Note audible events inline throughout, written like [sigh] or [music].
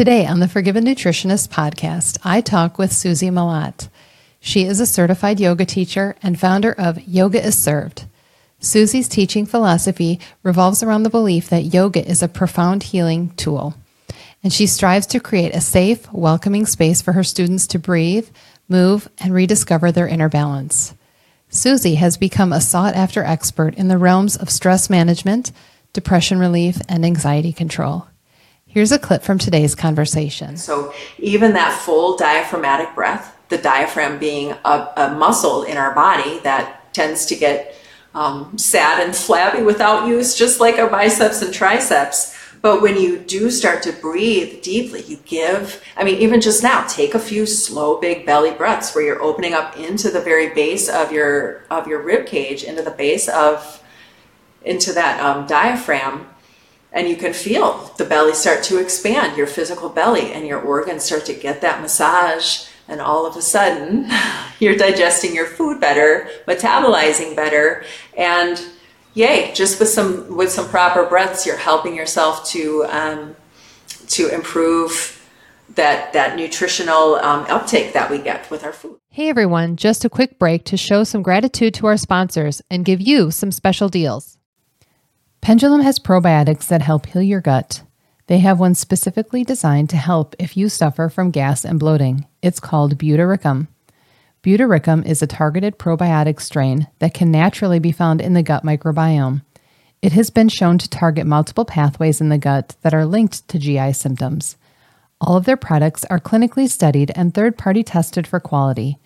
Today on the Forgiven Nutritionist podcast, I talk with Susie Malat. She is a certified yoga teacher and founder of Yoga is Served. Susie's teaching philosophy revolves around the belief that yoga is a profound healing tool. And she strives to create a safe, welcoming space for her students to breathe, move, and rediscover their inner balance. Susie has become a sought after expert in the realms of stress management, depression relief, and anxiety control. Here's a clip from today's conversation. So, even that full diaphragmatic breath, the diaphragm being a, a muscle in our body that tends to get um, sad and flabby without use, just like our biceps and triceps. But when you do start to breathe deeply, you give, I mean, even just now, take a few slow, big belly breaths where you're opening up into the very base of your, of your rib cage, into the base of, into that um, diaphragm and you can feel the belly start to expand, your physical belly, and your organs start to get that massage. And all of a sudden, [laughs] you're digesting your food better, metabolizing better, and yay! Just with some with some proper breaths, you're helping yourself to um, to improve that that nutritional um, uptake that we get with our food. Hey everyone! Just a quick break to show some gratitude to our sponsors and give you some special deals. Pendulum has probiotics that help heal your gut. They have one specifically designed to help if you suffer from gas and bloating. It's called Butyricum. Butyricum is a targeted probiotic strain that can naturally be found in the gut microbiome. It has been shown to target multiple pathways in the gut that are linked to GI symptoms. All of their products are clinically studied and third party tested for quality.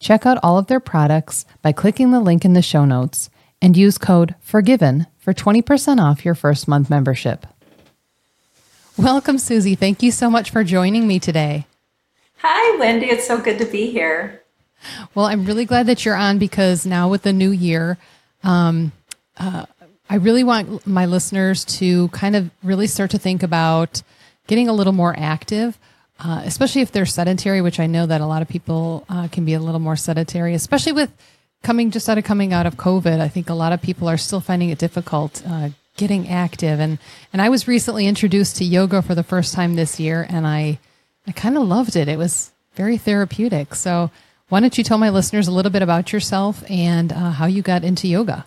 Check out all of their products by clicking the link in the show notes and use code FORGIVEN for 20% off your first month membership. Welcome, Susie. Thank you so much for joining me today. Hi, Wendy. It's so good to be here. Well, I'm really glad that you're on because now with the new year, um, uh, I really want my listeners to kind of really start to think about getting a little more active. Uh, especially if they're sedentary, which I know that a lot of people uh, can be a little more sedentary, especially with coming just out of coming out of COVID, I think a lot of people are still finding it difficult uh, getting active. And and I was recently introduced to yoga for the first time this year, and I I kind of loved it. It was very therapeutic. So why don't you tell my listeners a little bit about yourself and uh, how you got into yoga?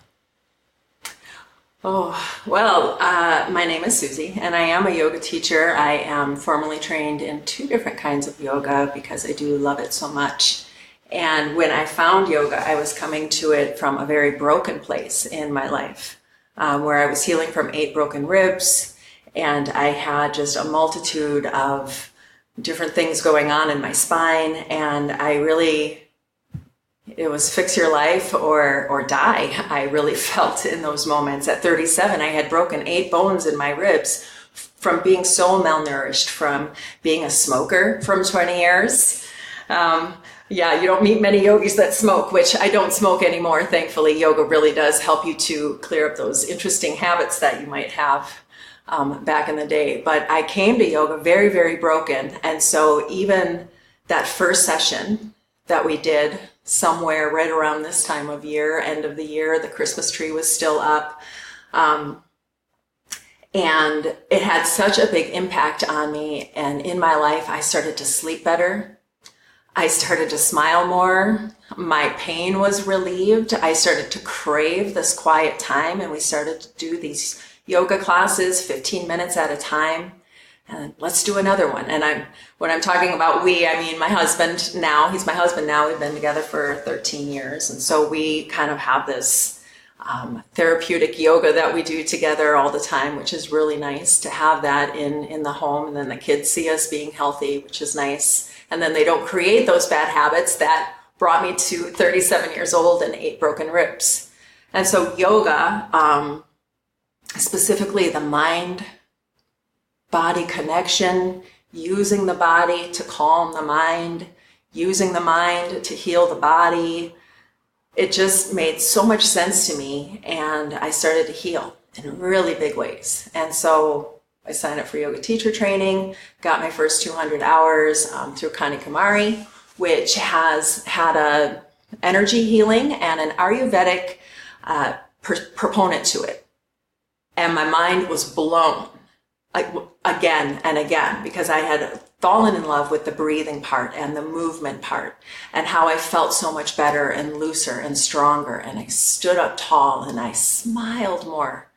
Oh, well, uh, my name is Susie, and I am a yoga teacher. I am formally trained in two different kinds of yoga because I do love it so much. And when I found yoga, I was coming to it from a very broken place in my life, um, where I was healing from eight broken ribs, and I had just a multitude of different things going on in my spine, and I really it was fix your life or or die. [laughs] I really [laughs] felt in those moments. At 37, I had broken eight bones in my ribs from being so malnourished, from being a smoker from 20 years. Um, yeah, you don't meet many yogis that smoke, which I don't smoke anymore. Thankfully, yoga really does help you to clear up those interesting habits that you might have um, back in the day. But I came to yoga very, very broken. And so even that first session that we did somewhere right around this time of year, end of the year, the Christmas tree was still up. Um, and it had such a big impact on me. And in my life, I started to sleep better. I started to smile more. My pain was relieved. I started to crave this quiet time, and we started to do these yoga classes 15 minutes at a time. And let's do another one. And I'm when I'm talking about we, I mean my husband now. He's my husband now. We've been together for 13 years, and so we kind of have this um, therapeutic yoga that we do together all the time, which is really nice to have that in in the home. And then the kids see us being healthy, which is nice and then they don't create those bad habits that brought me to 37 years old and eight broken ribs. And so yoga, um, specifically the mind body connection, using the body to calm the mind, using the mind to heal the body. It just made so much sense to me, and I started to heal in really big ways. And so I signed up for yoga teacher training, got my first 200 hours um, through Kumari, which has had a energy healing and an Ayurvedic uh, per- proponent to it. And my mind was blown. I, again and again because I had fallen in love with the breathing part and the movement part and how I felt so much better and looser and stronger. And I stood up tall and I smiled more.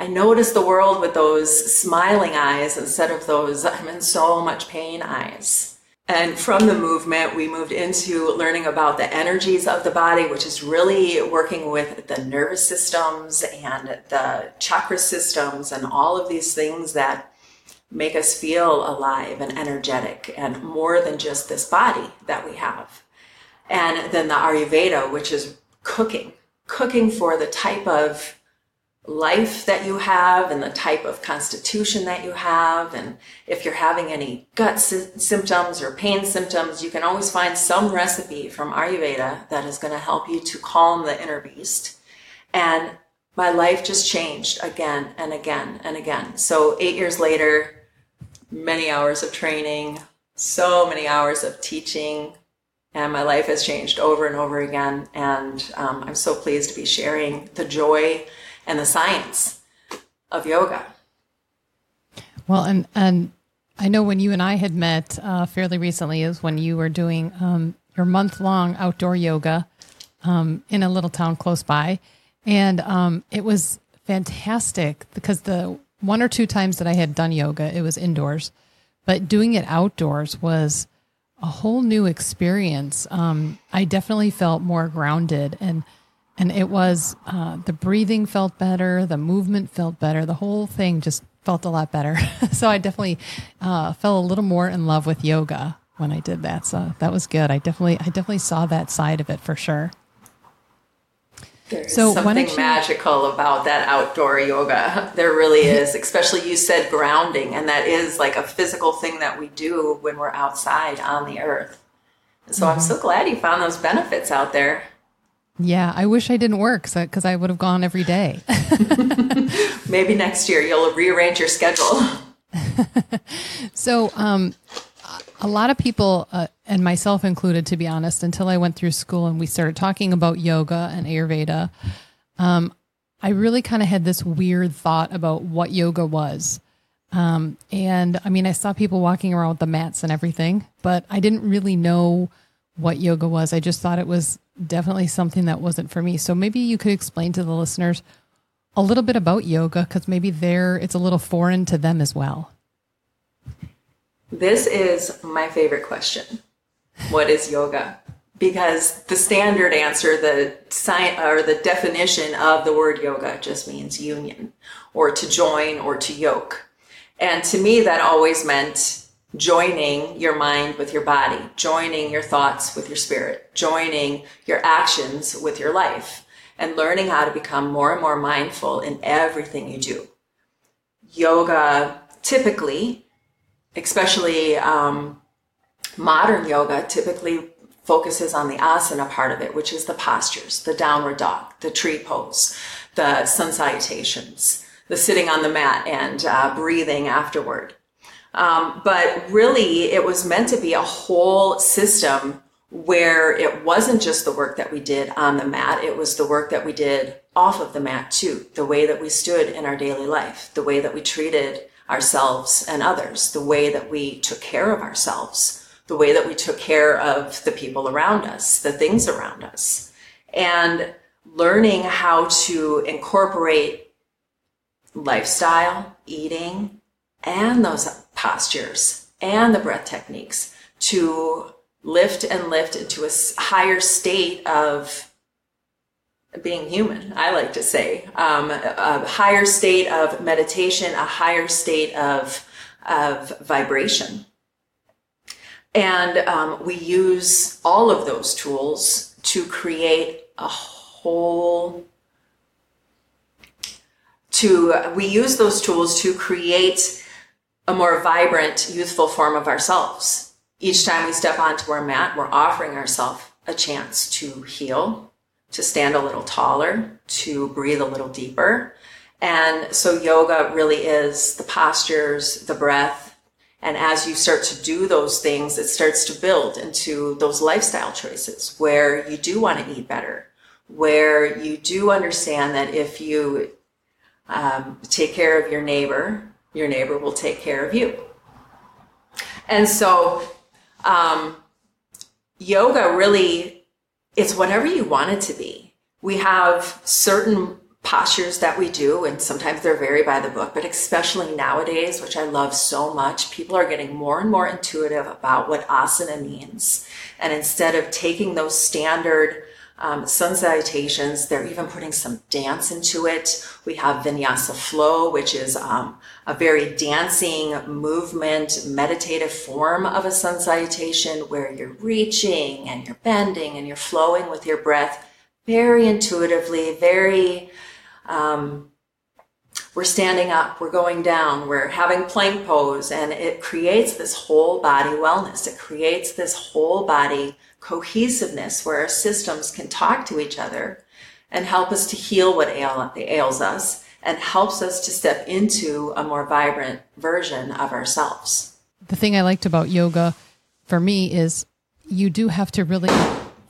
I notice the world with those smiling eyes instead of those I'm in so much pain eyes. And from the movement, we moved into learning about the energies of the body, which is really working with the nervous systems and the chakra systems and all of these things that make us feel alive and energetic and more than just this body that we have. And then the Ayurveda, which is cooking, cooking for the type of life that you have and the type of constitution that you have. And if you're having any gut sy- symptoms or pain symptoms, you can always find some recipe from Ayurveda that is going to help you to calm the inner beast. And my life just changed again and again and again. So eight years later, many hours of training, so many hours of teaching, and my life has changed over and over again. And um, I'm so pleased to be sharing the joy and the science of yoga. Well, and and I know when you and I had met uh, fairly recently is when you were doing um, your month long outdoor yoga um, in a little town close by, and um, it was fantastic because the one or two times that I had done yoga, it was indoors, but doing it outdoors was a whole new experience. Um, I definitely felt more grounded and and it was uh, the breathing felt better, the movement felt better, the whole thing just felt a lot better. [laughs] so I definitely uh, fell a little more in love with yoga when I did that. So that was good. I definitely I definitely saw that side of it for sure. There's so something you... magical about that outdoor yoga. [laughs] There really [laughs] is, especially you said grounding, and that is like a physical thing that we do when we're outside on the earth. So mm-hmm. I'm so glad you found those benefits out there. Yeah, I wish I didn't work because I would have gone every day. [laughs] Maybe next year you'll rearrange your schedule. [laughs] so, um, a lot of people, uh, and myself included, to be honest, until I went through school and we started talking about yoga and Ayurveda, um, I really kind of had this weird thought about what yoga was. Um, and I mean, I saw people walking around with the mats and everything, but I didn't really know what yoga was. I just thought it was definitely something that wasn't for me. So maybe you could explain to the listeners a little bit about yoga because maybe there it's a little foreign to them as well. This is my favorite question. What is yoga? Because the standard answer, the science or the definition of the word yoga just means union or to join or to yoke. And to me, that always meant joining your mind with your body, joining your thoughts with your spirit, joining your actions with your life, and learning how to become more and more mindful in everything you do. Yoga typically, especially um, modern yoga, typically focuses on the asana part of it, which is the postures, the downward dog, the tree pose, the sun salutations, the sitting on the mat and uh, breathing afterward. Um, but really, it was meant to be a whole system where it wasn't just the work that we did on the mat, it was the work that we did off of the mat too. The way that we stood in our daily life, the way that we treated ourselves and others, the way that we took care of ourselves, the way that we took care of the people around us, the things around us. And learning how to incorporate lifestyle, eating, and those postures and the breath techniques to lift and lift into a higher state of being human, I like to say. Um, a higher state of meditation, a higher state of, of vibration. And um, we use all of those tools to create a whole to we use those tools to create a more vibrant, youthful form of ourselves. Each time we step onto our mat, we're offering ourselves a chance to heal, to stand a little taller, to breathe a little deeper. And so yoga really is the postures, the breath. And as you start to do those things, it starts to build into those lifestyle choices where you do want to eat better, where you do understand that if you um, take care of your neighbor, your neighbor will take care of you. And so, um, yoga really, it's whatever you want it to be. We have certain postures that we do, and sometimes they're very by the book, but especially nowadays, which I love so much, people are getting more and more intuitive about what asana means. And instead of taking those standard um, sun salutations, they're even putting some dance into it. We have vinyasa flow, which is um, a very dancing movement, meditative form of a sun salutation where you're reaching and you're bending and you're flowing with your breath very intuitively, very um, we're standing up, we're going down, we're having plank pose, and it creates this whole body wellness. It creates this whole body cohesiveness where our systems can talk to each other and help us to heal what ail, ails us and helps us to step into a more vibrant version of ourselves. The thing I liked about yoga for me is you do have to really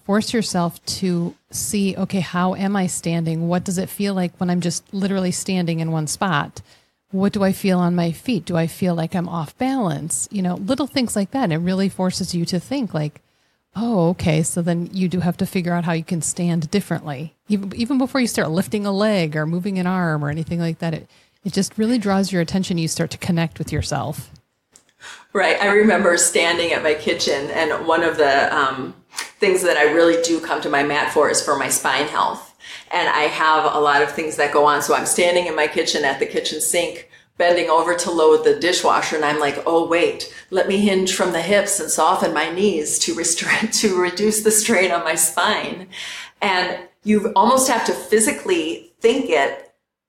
force yourself to see okay, how am I standing? What does it feel like when I'm just literally standing in one spot? What do I feel on my feet? Do I feel like I'm off balance? You know, little things like that. And It really forces you to think like, oh, okay. So then you do have to figure out how you can stand differently. Even, even before you start lifting a leg or moving an arm or anything like that, it, it just really draws your attention. You start to connect with yourself. Right. I remember standing at my kitchen, and one of the um, things that I really do come to my mat for is for my spine health. And I have a lot of things that go on. So I'm standing in my kitchen at the kitchen sink, bending over to load the dishwasher, and I'm like, oh, wait, let me hinge from the hips and soften my knees to, restore, [laughs] to reduce the strain on my spine. And you almost have to physically think it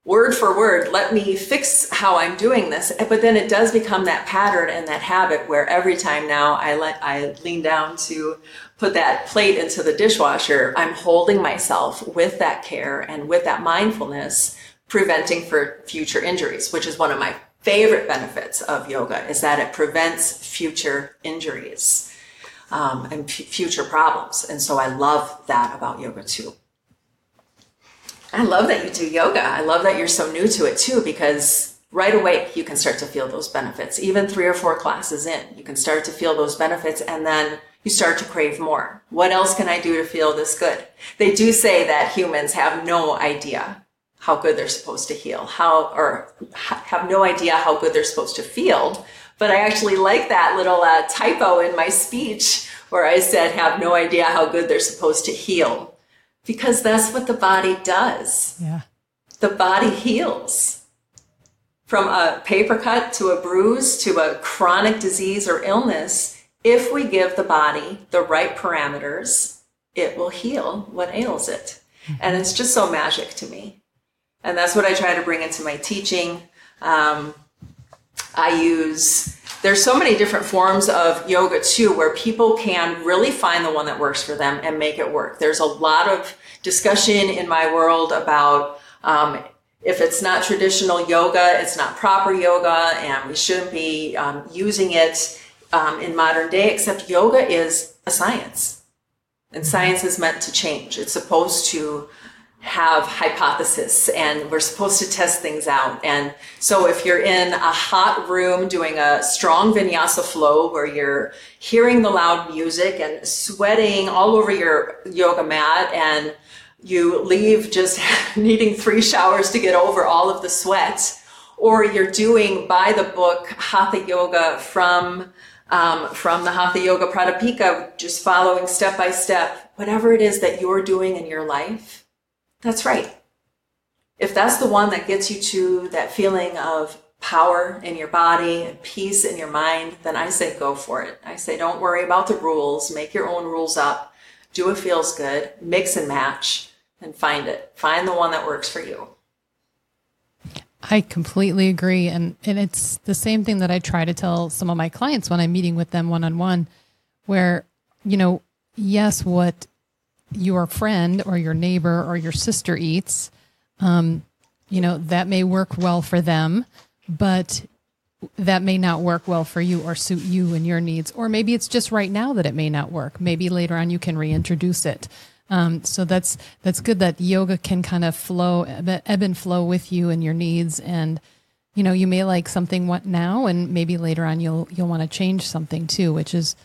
word for word, let me fix how I'm doing this. But then it does become that pattern and that habit where every time now I let, I lean down to put that plate into the dishwasher, I'm holding myself with that care and with that mindfulness, preventing for future injuries, which is one of my favorite benefits of yoga is that it prevents future injuries um, and future problems. And so I love that about yoga too. I love that you do yoga. I love that you're so new to it too, because right away you can start to feel those benefits. Even three or four classes in, you can start to feel those benefits and then you start to crave more. What else can I do to feel this good? They do say that humans have no idea how good they're supposed to heal, how, or have no idea how good they're supposed to feel. But I actually like that little uh, typo in my speech where I said have no idea how good they're supposed to heal because that's what the body does. Yeah. The body heals. From a paper cut to a bruise to a chronic disease or illness, if we give the body the right parameters, it will heal what ails it. Mm-hmm. And it's just so magic to me. And that's what I try to bring into my teaching. Um, I use there's so many different forms of yoga too where people can really find the one that works for them and make it work. There's a lot of discussion in my world about um, if it's not traditional yoga it's not proper yoga and we shouldn't be um, using it um, in modern day except yoga is a science. And science is meant to change. It's supposed to have hypothesis and we're supposed to test things out. And so if you're in a hot room doing a strong vinyasa flow where you're hearing the loud music and sweating all over your yoga mat and you leave just [laughs] needing three showers to get over all of the sweat, or you're doing by the book hatha yoga from um, from the Hatha Yoga Pradipika, just following step by step, whatever it is that you're doing in your life, that's right. If that's the one that gets you to that feeling of power in your body and peace in your mind, then I say go for it. I say don't worry about the rules, make your own rules up, do what feels good, mix and match, and find it. Find the one that works for you. I completely agree. And, and it's the same thing that I try to tell some of my clients when I'm meeting with them one on one, where, you know, yes, what your friend or your neighbor or your sister eats, um, you know, that may work well for them, but that may not work well for you or suit you and your needs. Or maybe it's just right now that it may not work. Maybe later on you can reintroduce it. Um, so that's that's good that yoga can kind of flow ebb and flow with you and your needs and you know, you may like something what now and maybe later on you'll you'll want to change something too, which is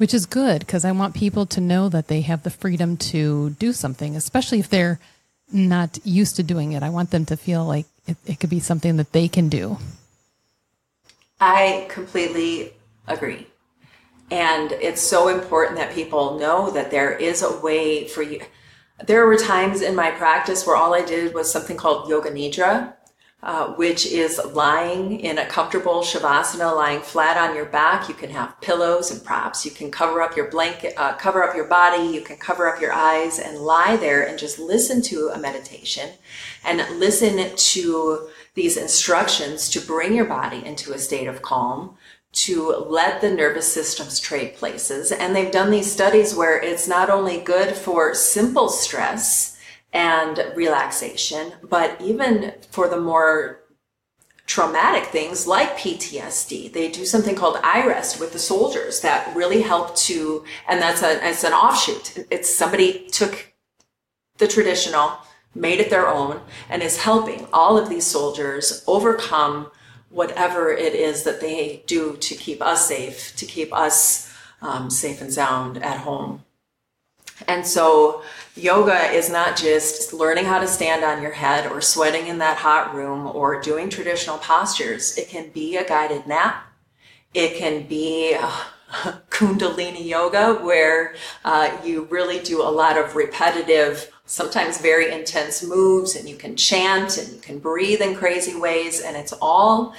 which is good because I want people to know that they have the freedom to do something, especially if they're not used to doing it. I want them to feel like it, it could be something that they can do. I completely agree. And it's so important that people know that there is a way for you. There were times in my practice where all I did was something called yoga nidra, uh, which is lying in a comfortable shavasana, lying flat on your back. You can have pillows and props. You can cover up your blanket, uh, cover up your body. You can cover up your eyes and lie there and just listen to a meditation and listen to these instructions to bring your body into a state of calm to let the nervous systems trade places. And they've done these studies where it's not only good for simple stress and relaxation, but even for the more traumatic things like PTSD. They do something called iRest with the soldiers that really help to, and that's a, it's an offshoot. It's somebody took the traditional, made it their own, and is helping all of these soldiers overcome whatever it is that they do to keep us safe, to keep us um, safe and sound at home. And so yoga is not just learning how to stand on your head or sweating in that hot room or doing traditional postures. It can be a guided nap. It can be uh, [laughs] Kundalini yoga where uh, you really do a lot of repetitive sometimes very intense moves and you can chant and you can breathe in crazy ways and it's all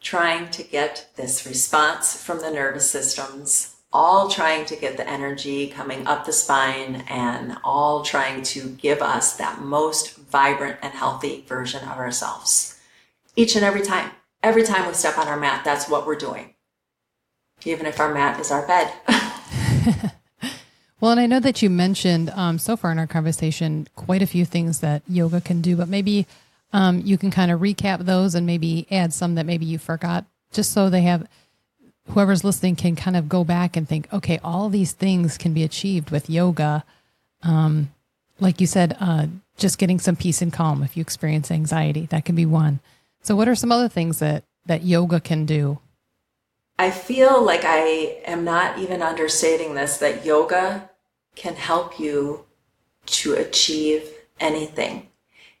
trying to get this response from the nervous systems all trying to get the energy coming up the spine and all trying to give us that most vibrant and healthy version of ourselves. Each and every time. Every time we step on our mat that's what we're doing. Even if our mat is our bed. [laughs] Well, and I know that you mentioned um, so far in our conversation quite a few things that yoga can do, but maybe um, you can kind of recap those and maybe add some that maybe you forgot, just so they have whoever's listening can kind of go back and think, okay, all these things can be achieved with yoga. Um, like you said, uh, just getting some peace and calm if you experience anxiety, that can be one. So, what are some other things that that yoga can do? I feel like I am not even understating this that yoga can help you to achieve anything.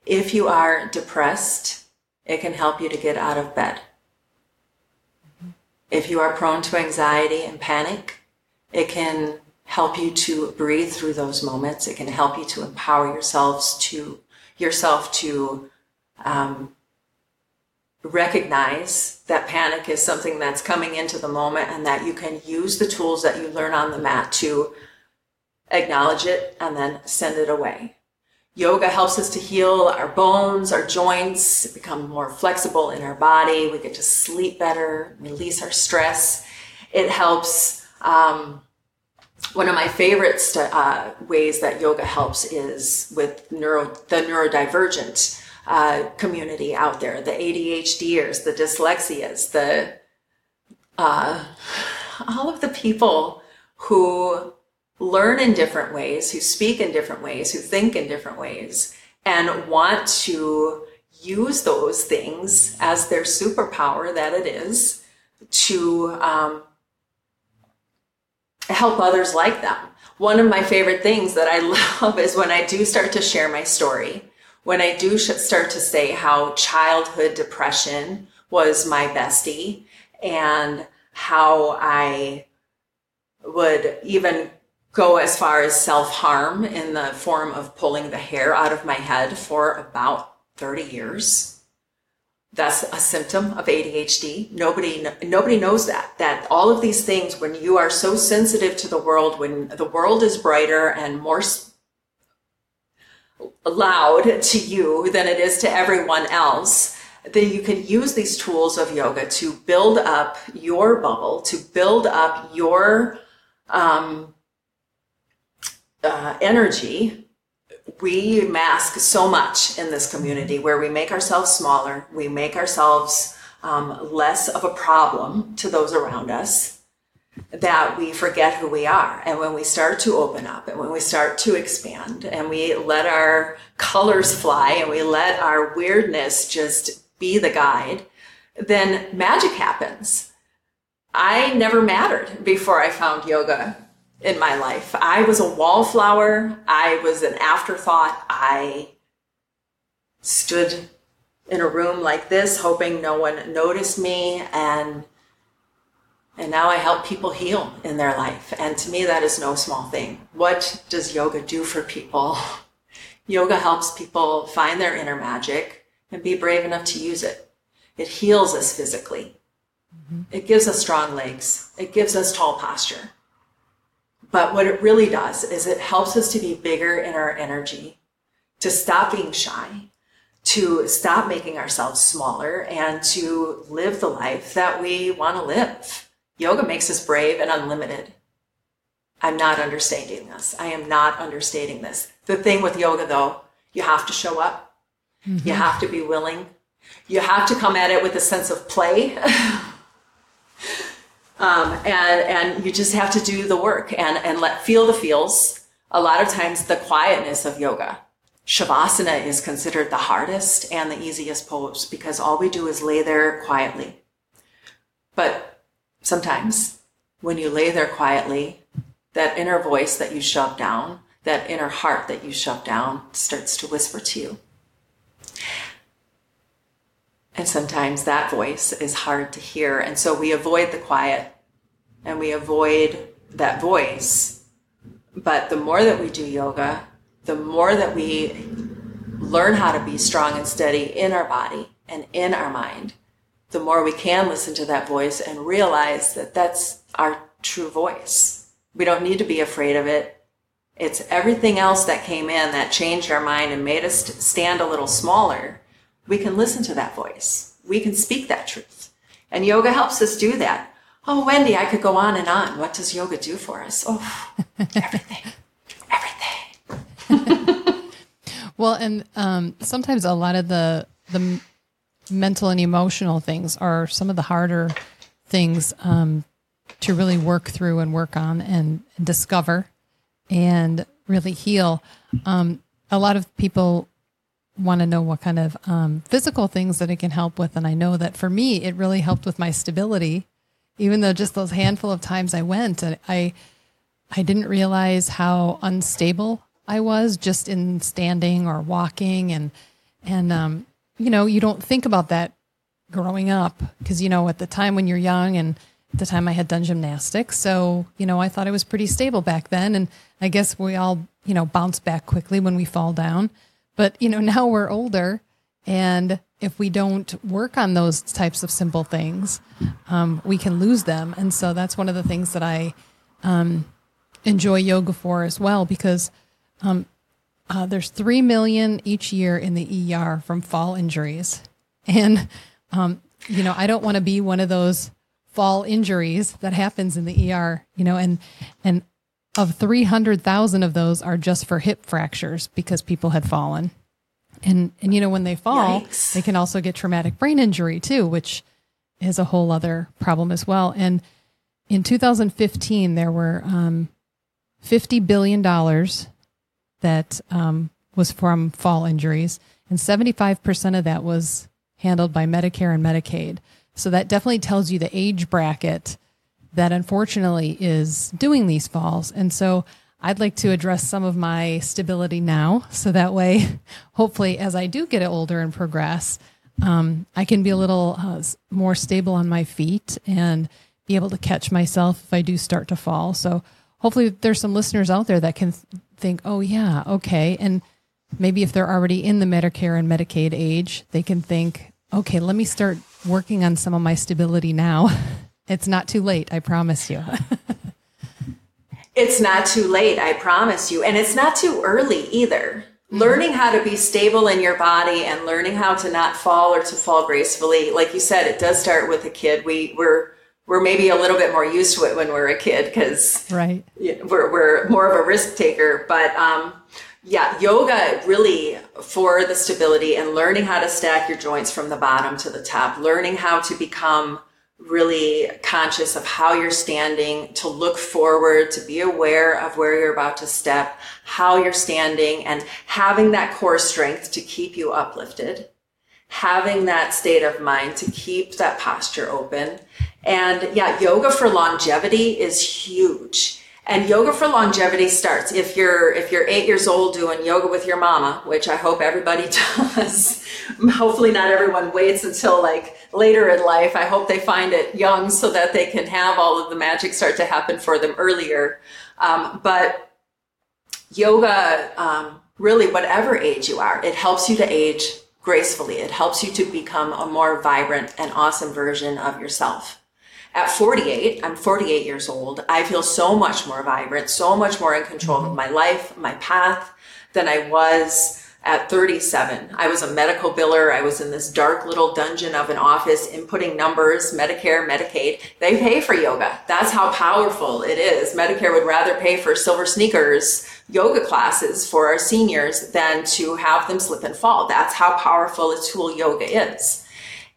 If you are depressed, it can help you to get out of bed. If you are prone to anxiety and panic, it can help you to breathe through those moments. It can help you to empower yourselves to yourself to um, recognize that panic is something that's coming into the moment and that you can use the tools that you learn on the mat to acknowledge it and then send it away. Yoga helps us to heal our bones, our joints, become more flexible in our body. We get to sleep better, release our stress. It helps. Um, one of my favorite st- uh, ways that yoga helps is with neuro, the neurodivergent uh, community out there, the ADHDers, the dyslexias, the uh, all of the people who learn in different ways, who speak in different ways, who think in different ways, and want to use those things as their superpower that it is to um, help others like them. One of my favorite things that I [laughs] love is when I do start to share my story when I do start to say how childhood depression was my bestie and how I would even go as far as self harm in the form of pulling the hair out of my head for about 30 years. That's a symptom of ADHD. Nobody, nobody knows that, that all of these things, when you are so sensitive to the world, when the world is brighter and more loud to you than it is to everyone else, then you can use these tools of yoga to build up your bubble, to build up your um, uh, energy. We mask so much in this community where we make ourselves smaller, we make ourselves um, less of a problem to those around us that we forget who we are. And when we start to open up and when we start to expand and we let our colors fly and we let our weirdness just be the guide, then magic happens. I never mattered before I found yoga in my life. I was a wallflower. I was an afterthought. I stood in a room like this hoping no one noticed me and and now I help people heal in their life. And to me that is no small thing. What does yoga do for people? [laughs] Yoga helps people find their inner magic and be brave enough to use it. It heals us physically. Mm-hmm. It gives us strong legs. It gives us tall posture. But what it really does is it helps us to be bigger in our energy, to stop being shy, to stop making ourselves smaller, and to live the life that we want to live. Yoga makes us brave and unlimited. I'm not understating this. I am not understating this. The thing with yoga, though, you have to show up. Mm-hmm. You have to be willing. You have to come at it with a sense of play. [laughs] um, and, and you just have to do the work and, and let feel the feels. A lot of times, the quietness of yoga. Shavasana is considered the hardest and the easiest pose because all we do is lay there quietly. But sometimes when you lay there quietly, that inner voice that you shove down, that inner heart that you shove down starts to whisper to you. And sometimes that voice is hard to hear. And so we avoid the quiet and we avoid that voice. But the more that we do yoga, the more that we learn how to be strong and steady in our body and in our mind, the more we can listen to that voice and realize that that's our true voice. We don't need to be afraid of it. It's everything else that came in that changed our mind and made us stand a little smaller we can listen to that voice. We can speak that truth. And yoga helps us do that. Oh, Wendy, I could go on and on. What does yoga do for us? Oh, [laughs] everything. everything. [laughs] well, and um, sometimes a lot of the the mental and emotional things are some of the harder things um, to really work through and work on and, and discover and really heal. Um, a lot of people want to know what kind of um, physical things that it can help with. And I know that for me, it really helped with my stability, even though just those handful of times I went, I, I didn't realize how unstable I was just in standing or walking. And, and, um, you know, you don't think about that growing up because, you know, at the time when you're young and at the time I had done gymnastics. So, you know, I thought I was pretty stable back then. And I guess we all, you know, bounce back quickly when we fall down. But, you know, [laughs] now we're older and if we don't work on those types of simple things, um, we can lose them. And so that's one of the things that I um, enjoy yoga for as well, because um, uh, there's 3 million each year in the ER from fall injuries. [laughs] And, um, you know, I don't want to be one of those fall injuries that happens in the ER, you know, and, and of 300,000 of those are just for hip fractures because people had fallen. And, and you know, when they fall, Yikes. they can also get traumatic brain injury too, which is a whole other problem as well. And in 2015, there were um, $50 billion that um, was from fall injuries, and 75% of that was handled by Medicare and Medicaid. So that definitely tells you the age bracket that unfortunately is doing these falls. And so I'd like to address some of my stability now. So that way, [laughs] hopefully, as I do get older and progress, um, I can be a little uh, more stable on my feet and be able to catch myself if I do start to fall. So hopefully, there's some listeners out there that can th- think, oh, yeah, okay. And maybe if they're already in the Medicare and Medicaid age, they can think, okay, let me start working on some of my stability now [laughs] It's not too late, I promise you. it's not too late, I promise you. And it's not too early either. Mm-hmm. Learning how to be stable in your body and learning how to not fall or to fall gracefully, like you said, it does start with a kid. We we're we're maybe a little bit more used to it when we're a kid because right we're, we're more of a risk taker but um, yeah yoga really for the stability and learning how to stack your joints from the bottom to the top learning how to become really conscious of how you're standing, to look forward, to be aware of where you're about to step, how you're standing, and having that core strength to keep you uplifted having that state of mind to keep that posture open. And yeah, yoga for longevity is huge. And yoga for longevity starts if you're if you're eight years old doing yoga with your mama, which I hope everybody [laughs] does. Hopefully, not everyone waits until like later in life. I hope they find it young so that they can have all of the magic start to happen for them earlier. Um, but yoga, um, really, whatever age you are, it helps you to age gracefully. It helps you to become a more vibrant and awesome version of yourself. At 48, I'm 48 years old. I feel so much more vibrant, so much more in control of my life, my path than I was at 37. I was a medical biller. I was in this dark little dungeon of an office inputting numbers, Medicare, Medicaid. They pay for yoga. That's how powerful it is. Medicare would rather pay for silver sneakers yoga classes for our seniors than to have them slip and fall. That's how powerful a tool yoga is.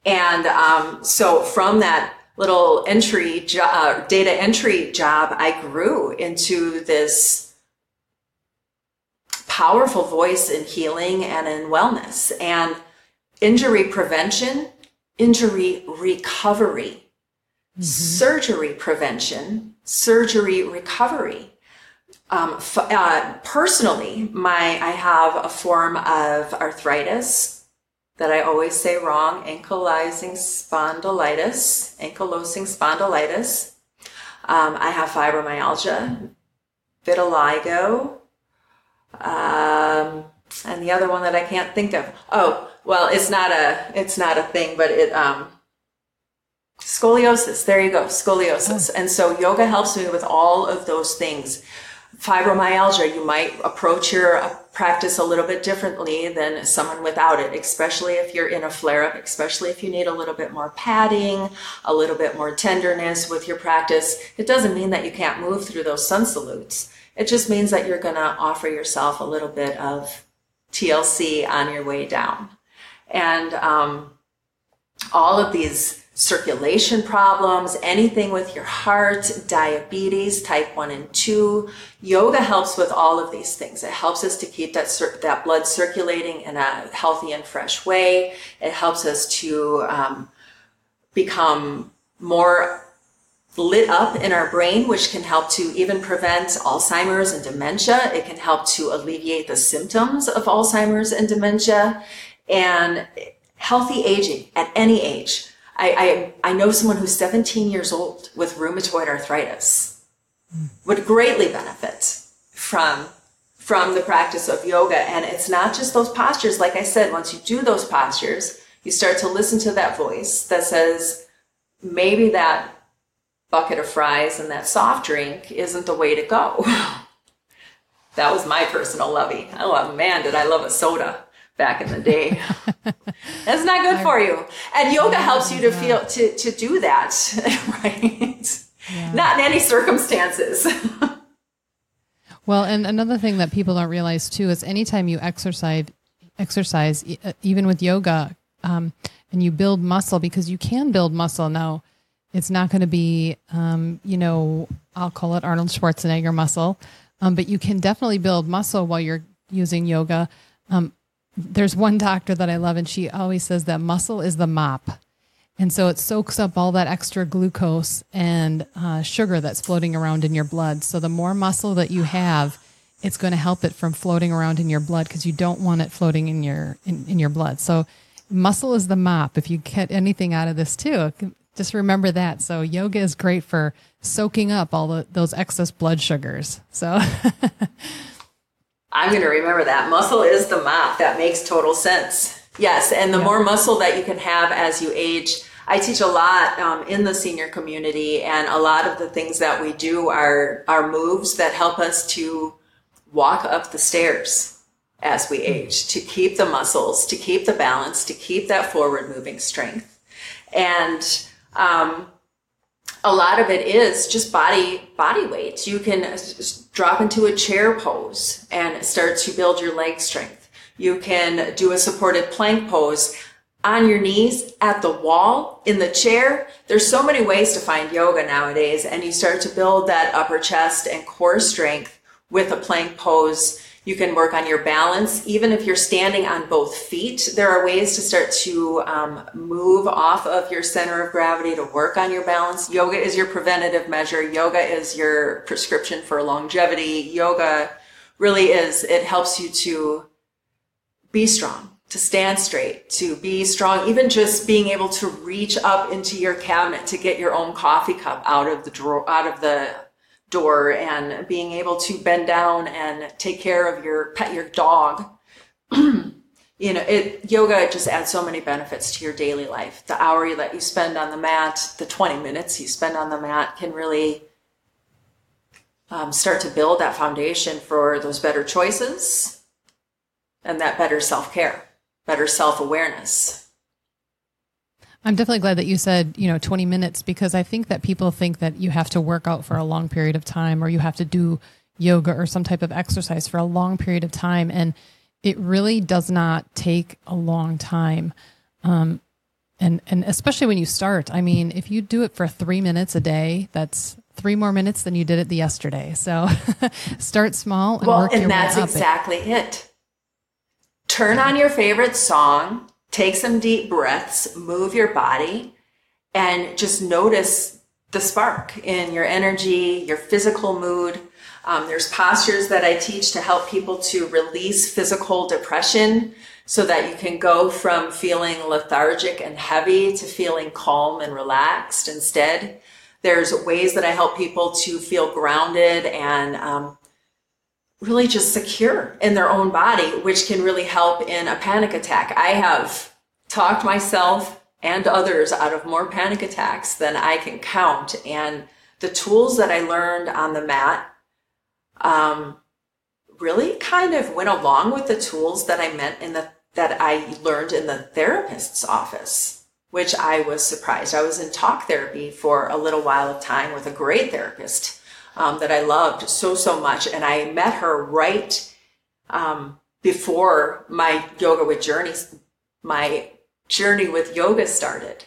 And um, so from that little entry jo- uh, data entry job, I grew into this powerful voice in healing and in wellness and injury prevention, injury recovery, mm-hmm. surgery prevention, surgery recovery. Um, f- uh, personally, my I have a form of arthritis that I always say wrong: ankylosing spondylitis, ankylosing spondylitis. Um, I have fibromyalgia, vitiligo, um, and the other one that I can't think of. Oh, well, it's not a it's not a thing, but it um, scoliosis. There you go, scoliosis. Oh. And so yoga helps me with all of those things. Fibromyalgia, you might approach your uh, practice a little bit differently than someone without it, especially if you're in a flare up, especially if you need a little bit more padding, a little bit more tenderness with your practice. It doesn't mean that you can't move through those sun salutes. It just means that you're going to offer yourself a little bit of TLC on your way down. And um, all of these circulation problems, anything with your heart, diabetes, type 1 and 2. Yoga helps with all of these things. It helps us to keep that, that blood circulating in a healthy and fresh way. It helps us to um, become more lit up in our brain, which can help to even prevent Alzheimer's and dementia. It can help to alleviate the symptoms of Alzheimer's and dementia and healthy aging at any age. I, I, I know someone who's 17 years old with rheumatoid arthritis would greatly benefit from from the practice of yoga. And it's not just those postures. Like I said, once you do those postures, you start to listen to that voice that says, maybe that bucket of fries and that soft drink isn't the way to go. [laughs] that was my personal lovey. Oh man, did I love a soda back in the day. [laughs] That's not good for you. And yoga helps you to feel, to, to do that, [laughs] right? Yeah. Not in any circumstances. well, and another thing that people don't realize too is anytime you exercise, exercise, uh, even with yoga, um, and you build muscle because you can build muscle now it's not going to be, um, you know, I'll call it Arnold Schwarzenegger muscle, um, but you can definitely build muscle while you're using yoga. Um, there's one doctor that I love, and she always says that muscle is the mop. And so it soaks up all that extra glucose and uh, sugar that's floating around in your blood. So the more muscle that you have, it's going to help it from floating around in your blood because you don't want it floating in your in, in your blood. So muscle is the mop. If you get anything out of this too, just remember that. So yoga is great for soaking up all the, those excess blood sugars. So [laughs] I'm going to remember that. Muscle is the mop. That makes total sense. Yes. And the yeah. more muscle that you can have as you age, I teach a lot um, in the senior community, and a lot of the things that we do are, are moves that help us to walk up the stairs as we age, to keep the muscles, to keep the balance, to keep that forward moving strength. And um, a lot of it is just body body weight. You can drop into a chair pose and start to build your leg strength. You can do a supported plank pose on your knees at the wall in the chair. There's so many ways to find yoga nowadays and you start to build that upper chest and core strength with a plank pose You can work on your balance. Even if you're standing on both feet, there are ways to start to um, move off of your center of gravity to work on your balance. Yoga is your preventative measure. Yoga is your prescription for longevity. Yoga really is, it helps you to be strong, to stand straight, to be strong, even just being able to reach up into your cabinet to get your own coffee cup out of the drawer, out of the door and being able to bend down and take care of your pet, your dog. [clears throat] you know, it yoga just adds so many benefits to your daily life. The hour that you spend on the mat, the 20 minutes you spend on the mat can really um, start to build that foundation for those better choices and that better self care, better self awareness. I'm definitely glad that you said, you know, 20 minutes because I think that people think that you have to work out for a long period of time or you have to do yoga or some type of exercise for a long period of time. And it really does not take a long time. Um, and, and especially when you start, I mean, if you do it for three minutes a day, that's three more minutes than you did it the yesterday. So [laughs] start small and well, work and your that's way up exactly it. it. Turn on your favorite song, take some deep breaths, move your body, and just notice the spark in your energy, your physical mood. Um, there's postures that I teach to help people to release physical depression so that you can go from feeling lethargic and heavy to feeling calm and relaxed instead. There's ways that I help people to feel grounded and um, really just secure in their own body, which can really help in a panic attack. I have talked myself and others out of more panic attacks than I can count. And the tools that I learned on the mat um, really kind of went along with the tools that I meant in the that I learned in the therapist's office which I was surprised. I was in talk therapy for a little while of time with a great therapist um, that I loved so, so much. And I met her right um, before my yoga with journeys, my journey with yoga started.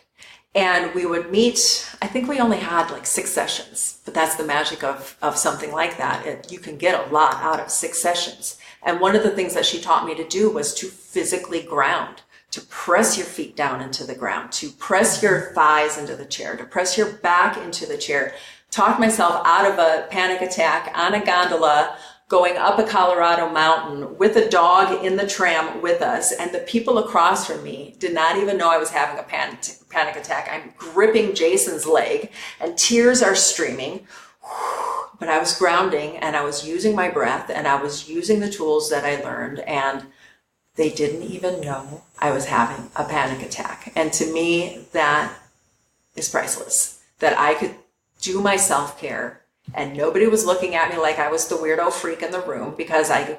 And we would meet, I think we only had like six sessions, but that's the magic of, of something like that. It, you can get a lot out of six sessions. And one of the things that she taught me to do was to physically ground to press your feet down into the ground, to press your thighs into the chair, to press your back into the chair. Talk myself out of a panic attack on a gondola going up a Colorado mountain with a dog in the tram with us. And the people across from me did not even know I was having a panic, panic attack. I'm gripping Jason's leg and tears are streaming. [sighs] But I was grounding and I was using my breath and I was using the tools that I learned. And they didn't even know I was having a panic attack. And to me, that is priceless. That I could do my self care and nobody was looking at me like I was the weirdo freak in the room because I,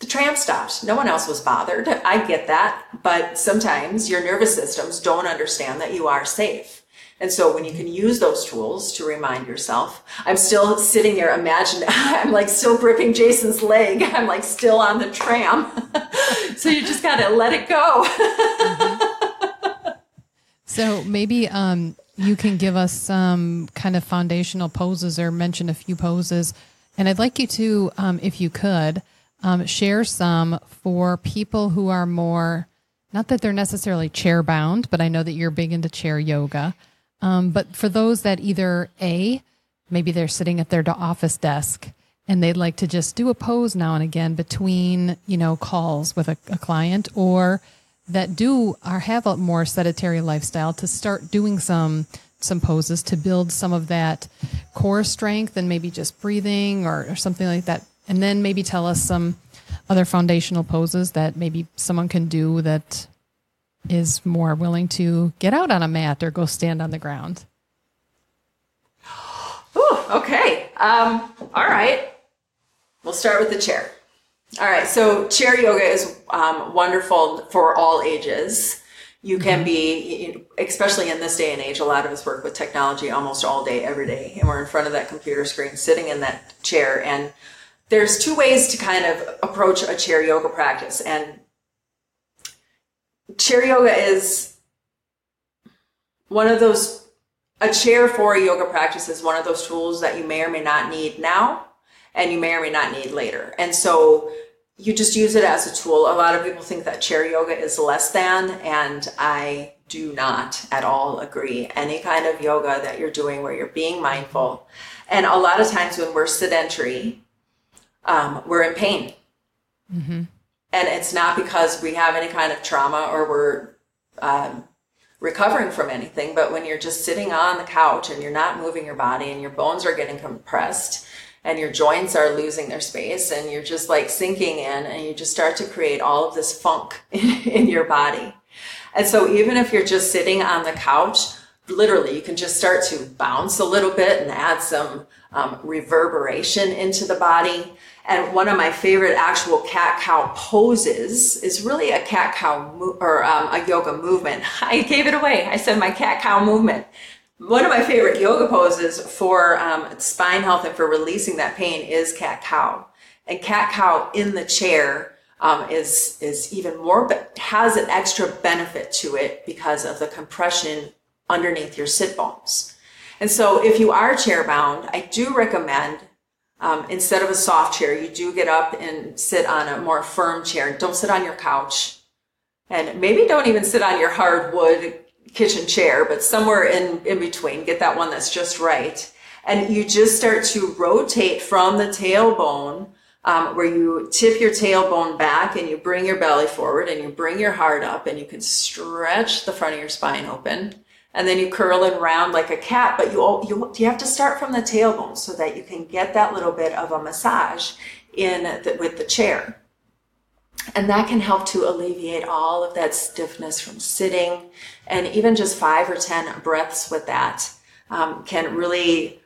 the tram stopped. No one else was bothered. I get that. But sometimes your nervous systems don't understand that you are safe. And so when you can use those tools to remind yourself, I'm still sitting there, imagine, [laughs] I'm like still gripping Jason's leg. [laughs] I'm like still on the tram. [laughs] so you just got to let it go. mm-hmm. So maybe um, you can give us some kind of foundational poses or mention a few poses. And I'd like you to, um, if you could, um, share some for people who are more, not that they're necessarily chair bound, but I know that you're big into chair yoga. Um, but for those that either A, maybe they're sitting at their office desk and they'd like to just do a pose now and again between, you know, calls with a, a client or that do or have a more sedentary lifestyle to start doing some some poses to build some of that core strength and maybe just breathing or, or something like that. And then maybe tell us some other foundational poses that maybe someone can do that is more willing to get out on a mat or go stand on the ground. Ooh, okay. Um, all right. We'll start with the chair. All right. So, chair yoga is um, wonderful for all ages. You can mm-hmm. be, especially in this day and age, a lot of us work with technology almost all day, every day, and we're in front of that computer screen, sitting in that chair. And there's two ways to kind of approach a chair yoga practice. And chair yoga is one of those a chair for a yoga practice is one of those tools that you may or may not need now and you may or may not need later and so you just use it as a tool. A lot of people think that chair yoga is less than, and I do not at all agree. Any kind of yoga that you're doing where you're being mindful, and a lot of times when we're sedentary, um, we're in pain. Mm-hmm. And it's not because we have any kind of trauma or we're um, recovering from anything, but when you're just sitting on the couch and you're not moving your body and your bones are getting compressed and your joints are losing their space and you're just like sinking in and you just start to create all of this funk [laughs] in, in your body. And so even if you're just sitting on the couch, literally you can just start to bounce a little bit and add some um, reverberation into the body. And one of my favorite actual cat cow poses is really a cat cow mo- or um, a yoga movement. [laughs] I gave it away. I said my cat cow movement. One of my favorite yoga poses for um, spine health and for releasing that pain is cat cow. And cat cow in the chair um, is is even more, but has an extra benefit to it because of the compression underneath your sit bones. And so, if you are chair bound, I do recommend um, instead of a soft chair, you do get up and sit on a more firm chair. Don't sit on your couch, and maybe don't even sit on your hardwood kitchen chair, but somewhere in, in between, get that one that's just right. And you just start to rotate from the tailbone, um, where you tip your tailbone back and you bring your belly forward and you bring your heart up and you can stretch the front of your spine open. And then you curl it around like a cat, but you, you, you have to start from the tailbone so that you can get that little bit of a massage in the, with the chair. And that can help to alleviate all of that stiffness from sitting. And even just five or 10 breaths with that um, can really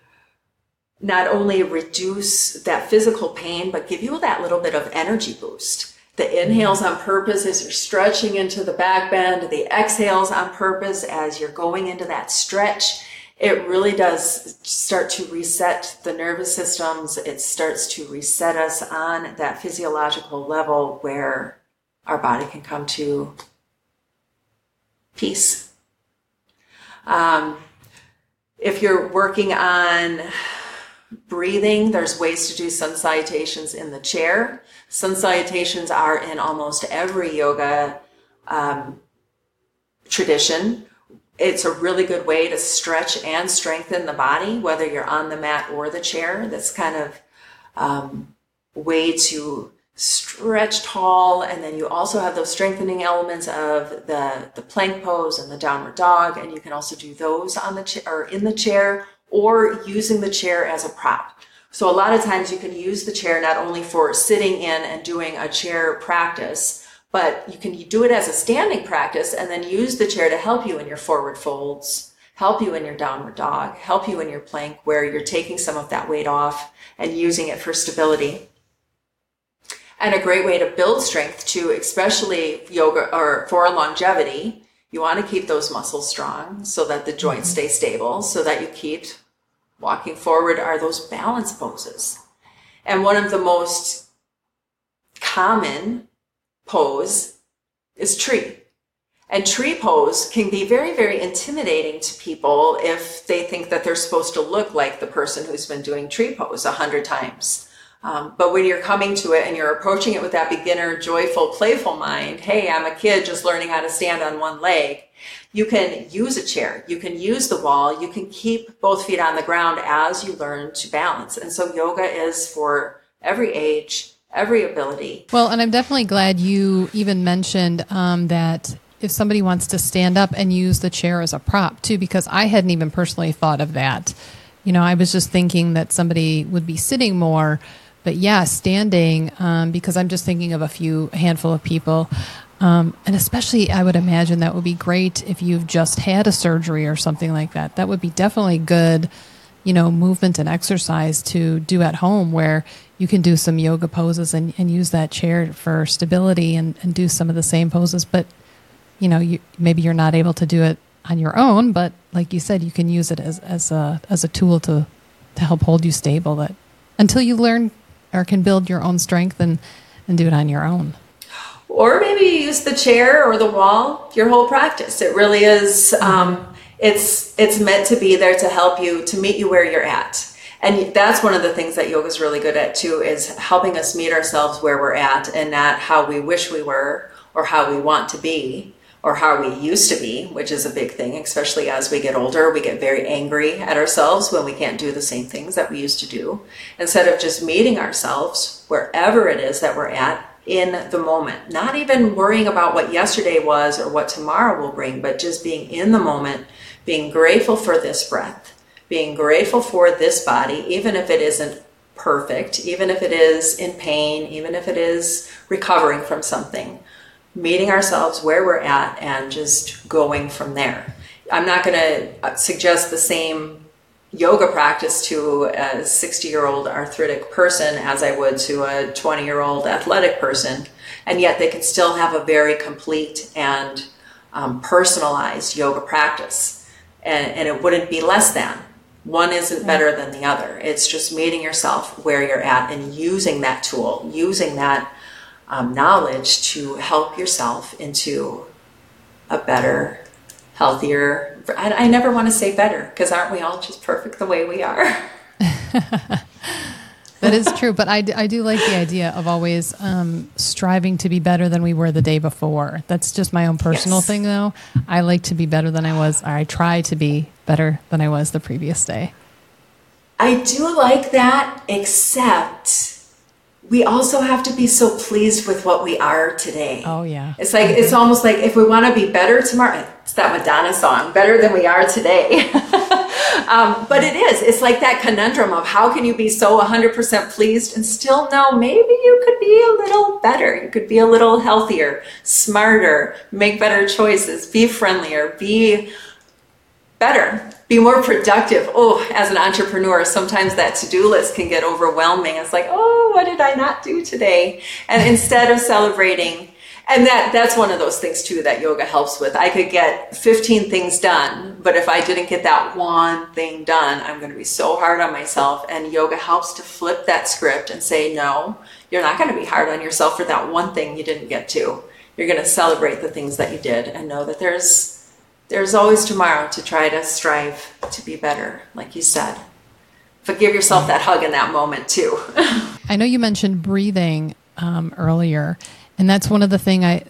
not only reduce that physical pain, but give you that little bit of energy boost. The inhales on purpose as you're stretching into the back bend, the exhales on purpose as you're going into that stretch it really does start to reset the nervous systems. It starts to reset us on that physiological level where our body can come to peace. Um, if you're working on breathing, there's ways to do sun salutations in the chair. Sun salutations are in almost every yoga um, tradition it's a really good way to stretch and strengthen the body, whether you're on the mat or the chair. That's kind of um, way to stretch tall, and then you also have those strengthening elements of the the plank pose and the downward dog, and you can also do those on the chair or in the chair or using the chair as a prop. So a lot of times you can use the chair not only for sitting in and doing a chair practice, but you can do it as a standing practice and then use the chair to help you in your forward folds, help you in your downward dog, help you in your plank where you're taking some of that weight off and using it for stability. And a great way to build strength too, especially yoga or for longevity, you want to keep those muscles strong so that the joints mm-hmm. stay stable, so that you keep walking forward are those balance poses. And one of the most common pose is tree. And tree pose can be very, very intimidating to people if they think that they're supposed to look like the person who's been doing tree pose a hundred times. Um, but when you're coming to it and you're approaching it with that beginner, joyful, playful mind, hey, I'm a kid just learning how to stand on one leg, you can use a chair, you can use the wall, you can keep both feet on the ground as you learn to balance. And so yoga is for every age, every ability. Well, and I'm definitely glad you even mentioned um, that if somebody wants to stand up and use the chair as a prop too, because I hadn't even personally thought of that. You know, I was just thinking that somebody would be sitting more, but yeah, standing, um, because I'm just thinking of a few a handful of people. Um, and especially, I would imagine that would be great if you've just had a surgery or something like that. That would be definitely good you know, movement and exercise to do at home where you can do some yoga poses and, and use that chair for stability and, and do some of the same poses. But, you know, you, maybe you're not able to do it on your own, but like you said, you can use it as, as a, as a tool to, to help hold you stable that until you learn or can build your own strength and, and do it on your own. Or maybe you use the chair or the wall your whole practice. It really is, um, it's it's meant to be there to help you to meet you where you're at and that's one of the things that yoga is really good at too is helping us meet ourselves where we're at and not how we wish we were or how we want to be or how we used to be which is a big thing especially as we get older we get very angry at ourselves when we can't do the same things that we used to do. Instead of just meeting ourselves wherever it is that we're at in the moment not even worrying about what yesterday was or what tomorrow will bring but just being in the moment being grateful for this breath being grateful for this body, even if it isn't perfect, even if it is in pain, even if it is recovering from something, meeting ourselves where we're at and just going from there. I'm not going to uh, suggest the same yoga practice to a 60 year old arthritic person as I would to a 20 year old athletic person, and yet they can still have a very complete and um, personalized yoga practice. And, and it wouldn't be less than. One isn't better than the other. It's just meeting yourself where you're at and using that tool, using that um, knowledge to help yourself into a better, healthier. I, I never want to say better because aren't we all just perfect the way we are? [laughs] that is true, but I, I do like the idea of always um, striving to be better than we were the day before. That's just my own personal yes. thing, though. I like to be better than I was, or I try to be better than I was the previous day. I do like that, except we also have to be so pleased with what we are today. Oh yeah. It's like it's almost like if we want to be better tomorrow. It's that Madonna song, "Better Than We Are Today." [laughs] um, but it is. It's like that conundrum of how can you be so 100% pleased and still know maybe you could be a little better. You could be a little healthier, smarter, make better choices, be friendlier, be better, be more productive. Oh, as an entrepreneur, sometimes that to do list can get overwhelming. It's like, oh, what did I not do today? And instead of celebrating, and that that's one of those things too that yoga helps with. I could get 15 things done, but if I didn't get that one thing done, I'm going to be so hard on myself. And yoga helps to flip that script and say, no, you're not going to be hard on yourself for that one thing you didn't get to. You're going to celebrate the things that you did and know that there's there's always tomorrow to try to strive to be better, like you said. But give yourself that hug in that moment too. [laughs] I know you mentioned breathing um, earlier, and that's one of the thing I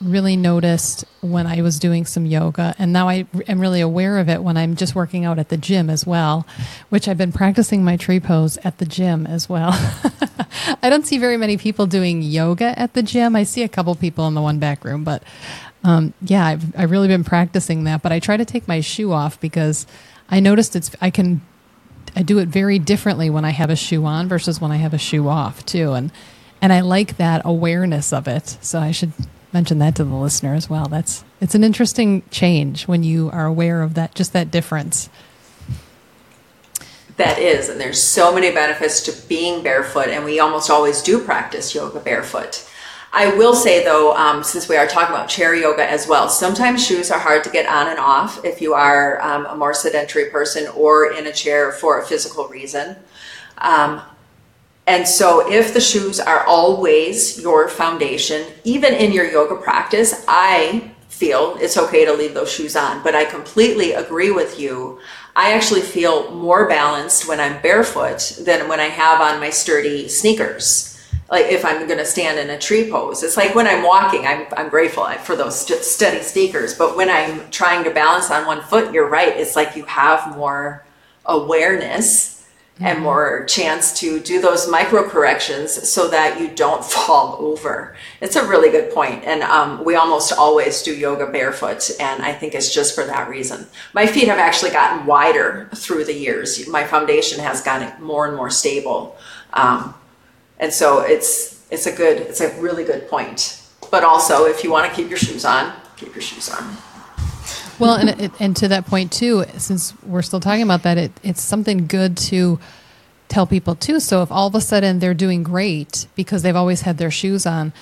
really noticed when I was doing some yoga, and now I am really aware of it when I'm just working out at the gym as well, which I've been practicing my tree pose at the gym as well. [laughs] I don't see very many people doing yoga at the gym. I see a couple people in the one back room, but um, yeah, I've, I've really been practicing that, but I try to take my shoe off because I noticed it's, I can, I do it very differently when I have a shoe on versus when I have a shoe off too. And, and I like that awareness of it. So I should mention that to the listener as well. That's, it's an interesting change when you are aware of that, just that difference. That is, and there's so many benefits to being barefoot, and we almost always do practice yoga barefoot. I will say though, um, since we are talking about chair yoga as well, sometimes shoes are hard to get on and off if you are um, a more sedentary person or in a chair for a physical reason. Um, and so, if the shoes are always your foundation, even in your yoga practice, I feel it's okay to leave those shoes on. But I completely agree with you. I actually feel more balanced when I'm barefoot than when I have on my sturdy sneakers like if I'm going to stand in a tree pose. It's like when I'm walking, I'm, I'm grateful for those st- steady sneakers. But when I'm trying to balance on one foot, you're right. It's like you have more awareness mm-hmm. and more chance to do those micro corrections so that you don't [laughs] fall over. It's a really good point. And um, we almost always do yoga barefoot. And I think it's just for that reason. My feet have actually gotten wider through the years. My foundation has gotten more and more stable. Um, and so it's it's a good it's a really good point. But also, if you want to keep your shoes on, keep your shoes on. Well, and and to that point too, since we're still talking about that, it, it's something good to tell people too. So if all of a sudden they're doing great because they've always had their shoes on,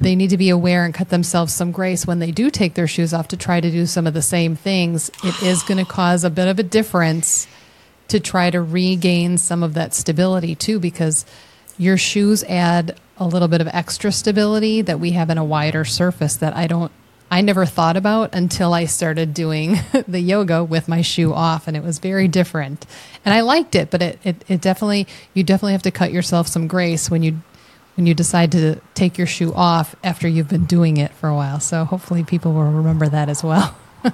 they need to be aware and cut themselves some grace when they do take their shoes off to try to do some of the same things. It is going to cause a bit of a difference to try to regain some of that stability too, because your shoes add a little bit of extra stability that we have in a wider surface that I don't I never thought about until I started doing [laughs] the yoga with my shoe off, and it was very different. And I liked it, but it, it, it definitely you definitely have to cut yourself some grace when you when you decide to take your shoe off after you've been doing it for a while. So hopefully people will remember that as well. [laughs]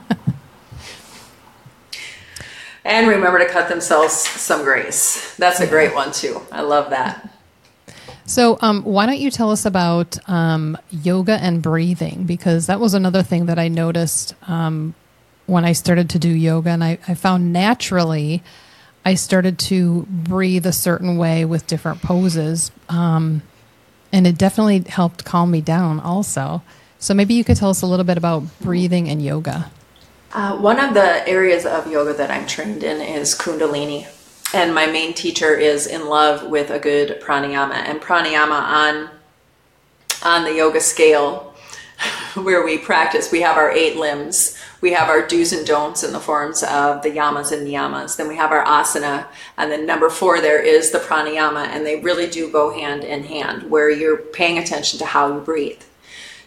and remember to cut themselves some grace. That's a great one too. I love that. So, um, why don't you tell us about um, yoga and breathing? Because that was another thing that I noticed um, when I started to do yoga, and I, I, found naturally I started to breathe a certain way with different poses, um, and it definitely helped calm me down. Also, so maybe you could tell us a little bit about breathing and yoga. Uh, one of the areas of yoga that I'm trained in is Kundalini and my main teacher is in love with a good pranayama. And pranayama on on the yoga scale [laughs] where we practice we have our eight limbs. We have our do's and don'ts in the forms of the yamas and niyamas. Then we have our asana. And then number four there is the pranayama. And they really do go hand in hand where you're paying attention to how you breathe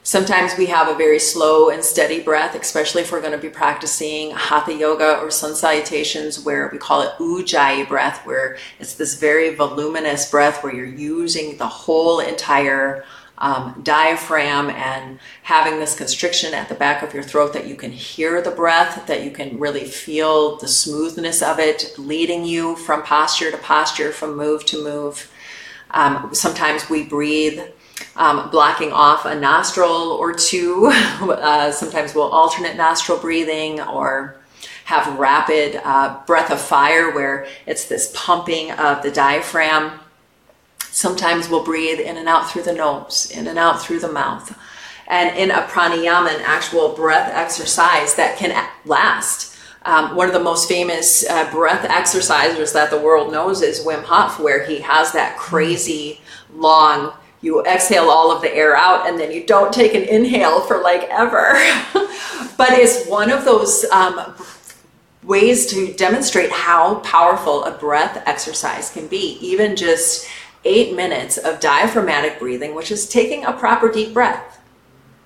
Sometimes we have a very slow and steady breath, especially if we're going to be practicing hatha yoga or sun salutations, where we call it ujjayi breath, where it's this very voluminous breath where you're using the whole entire um, diaphragm and having this constriction at the back of your throat that you can hear the breath, that you can really feel the smoothness of it leading you from posture to posture, from move to move. Um, sometimes we breathe um, blocking off a nostril or two. [laughs] Uh, sometimes we'll alternate nostril breathing or have rapid uh, breath of fire where it's this pumping of the diaphragm. Sometimes we'll breathe in and out through the nose, in and out through the mouth. And in a pranayama, an actual breath exercise that can last. Um, one of the most famous uh, breath exercises that the world knows is Wim Hof, where he has that crazy long you exhale all of the air out and then you don't take an inhale for like ever. [laughs] but it's one of those um, ways to demonstrate how powerful a breath exercise can be. Even just eight minutes of diaphragmatic breathing, which is taking a proper deep breath.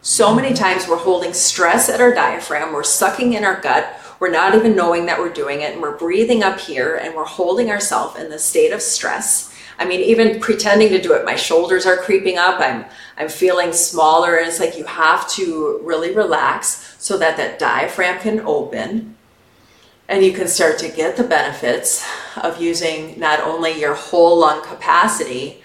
So many times we're holding stress at our diaphragm, we're sucking in our gut, we're not even knowing that we're doing it, and we're breathing up here and we're holding ourselves in the state of stress I mean, even pretending to do it, my shoulders are creeping up. I'm I'm feeling smaller, and it's like you have to really relax so that that diaphragm can open, and you can start to get the benefits of using not only your whole lung capacity,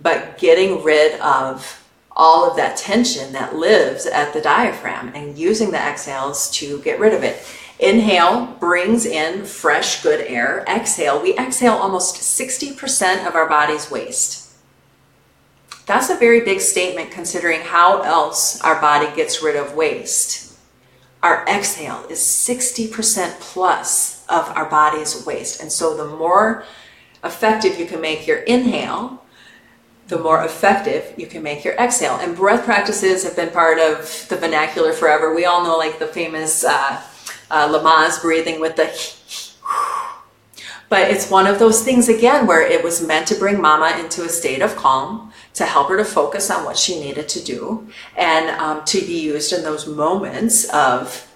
but getting rid of all of that tension that lives at the diaphragm and using the exhales to get rid of it. Inhale brings in fresh, good air. Exhale, we exhale almost 60% of our body's waste. That's a very big statement considering how else our body gets rid of waste. Our exhale is 60% plus of our body's waste. And so the more effective you can make your inhale, the more effective you can make your exhale. And breath practices have been part of the vernacular forever. We all know like the famous uh, uh, Lamaze breathing with the [sighs] but it's one of those things again where it was meant to bring mama into a state of calm to help her to focus on what she needed to do and um, to be used in those moments of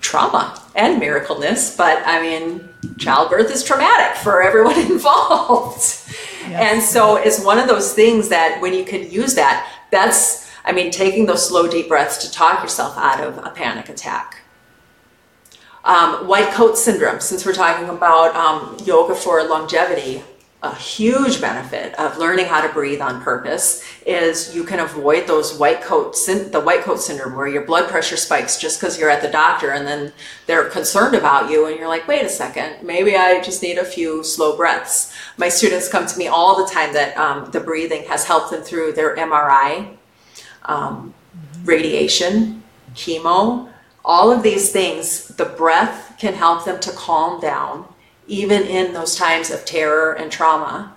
trauma and miracleness but i mean childbirth is traumatic for everyone [laughs] involved yes. and so it's one of those things that when you can use that that's I mean, taking those slow, deep breaths to talk yourself out of a panic attack. Um, white coat syndrome, since we're talking about um, yoga for longevity, a huge benefit of learning how to breathe on purpose is you can avoid those white coat the white coat syndrome where your blood pressure spikes just because you're at the doctor and then they're concerned about you and you're like wait a second maybe i just need a few slow breaths my students come to me all the time that um, the breathing has helped them through their mri um, radiation, chemo, all of these things, the breath can help them to calm down, even in those times of terror and trauma.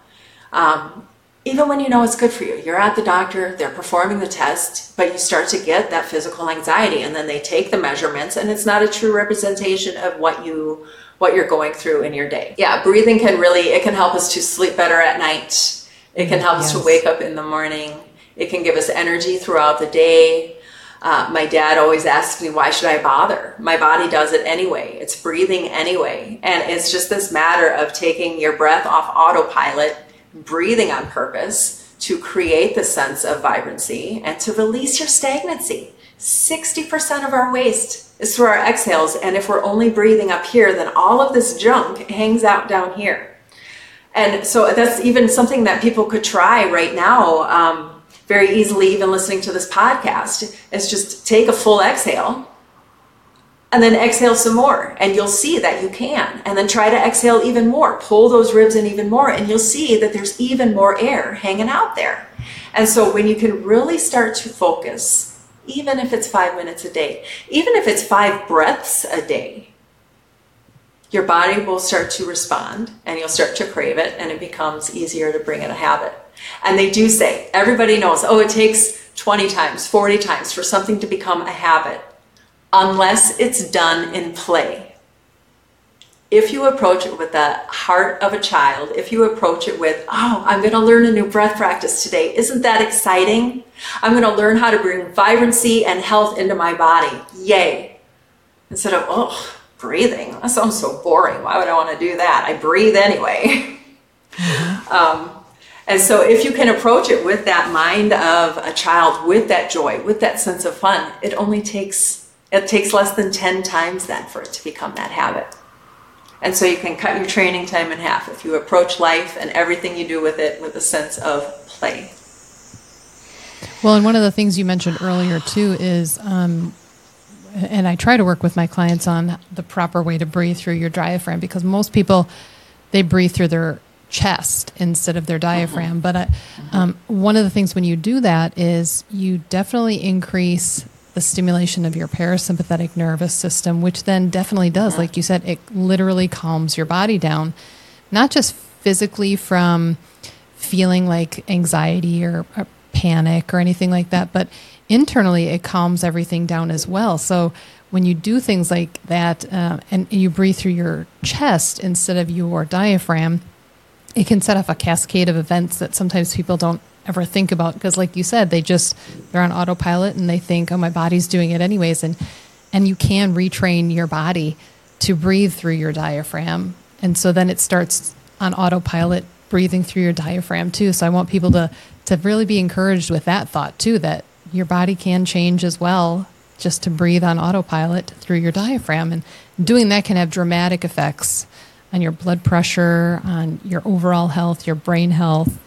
Um, even when you know it's good for you, you're at the doctor, they're performing the test, but you start to get that physical anxiety, and then they take the measurements, and it's not a true representation of what you what you're going through in your day. Yeah, breathing can really it can help us to sleep better at night. It can help yes. us to wake up in the morning. It can give us energy throughout the day. Uh, my dad always asks me, why should I bother? My body does it anyway. It's breathing anyway. And it's just this matter of taking your breath off autopilot, breathing on purpose to create the sense of vibrancy and to release your stagnancy. 60% of our waste is through our exhales. And if we're only breathing up here, then all of this junk hangs out down here. And so that's even something that people could try right now. Um, very easily, even listening to this podcast, is just take a full exhale and then exhale some more. And you'll see that you can. And then try to exhale even more. Pull those ribs in even more and you'll see that there's even more air hanging out there. And so when you can really start to focus even if it's five minutes a day even if it's five breaths a day your body will start to respond and you'll start to crave it and it becomes easier to bring in a habit and they do say, everybody knows, oh, it takes 20 times, 40 times for something to become a habit, unless it's done in play. If you approach it with the heart of a child, if you approach it with, oh, I'm going to learn a new breath practice today, isn't that exciting? I'm going to learn how to bring vibrancy and health into my body. Yay. Instead of, oh, breathing. That sounds so boring. Why would I want to do that? I breathe anyway. [laughs] Um, and so, if you can approach it with that mind of a child, with that joy, with that sense of fun, it only takes it takes less than ten times then for it to become that habit. And so, you can cut your training time in half if you approach life and everything you do with it with a sense of play. Well, and one of the things you mentioned earlier too is, um, and I try to work with my clients on the proper way to breathe through your diaphragm because most people they breathe through their chest instead of their diaphragm. Mm-hmm. But uh, um, one of the things when you do that is you definitely increase the stimulation of your parasympathetic nervous system, which then definitely does, like you said, it literally calms your body down, not just physically from feeling like anxiety or, or panic or anything like that, but internally it calms everything down as well. So when you do things like that uh, and you breathe through your chest instead of your diaphragm, it can set off a cascade of events that sometimes people don't ever think about because like you said they just they're on autopilot and they think oh my body's doing it anyways and and you can retrain your body to breathe through your diaphragm. And so then it starts on autopilot breathing through your diaphragm too. So i want people to to really be encouraged with that thought too that your body can change as well just to breathe on autopilot through your diaphragm. And doing that can have dramatic effects on your blood pressure, on your overall health, your brain health,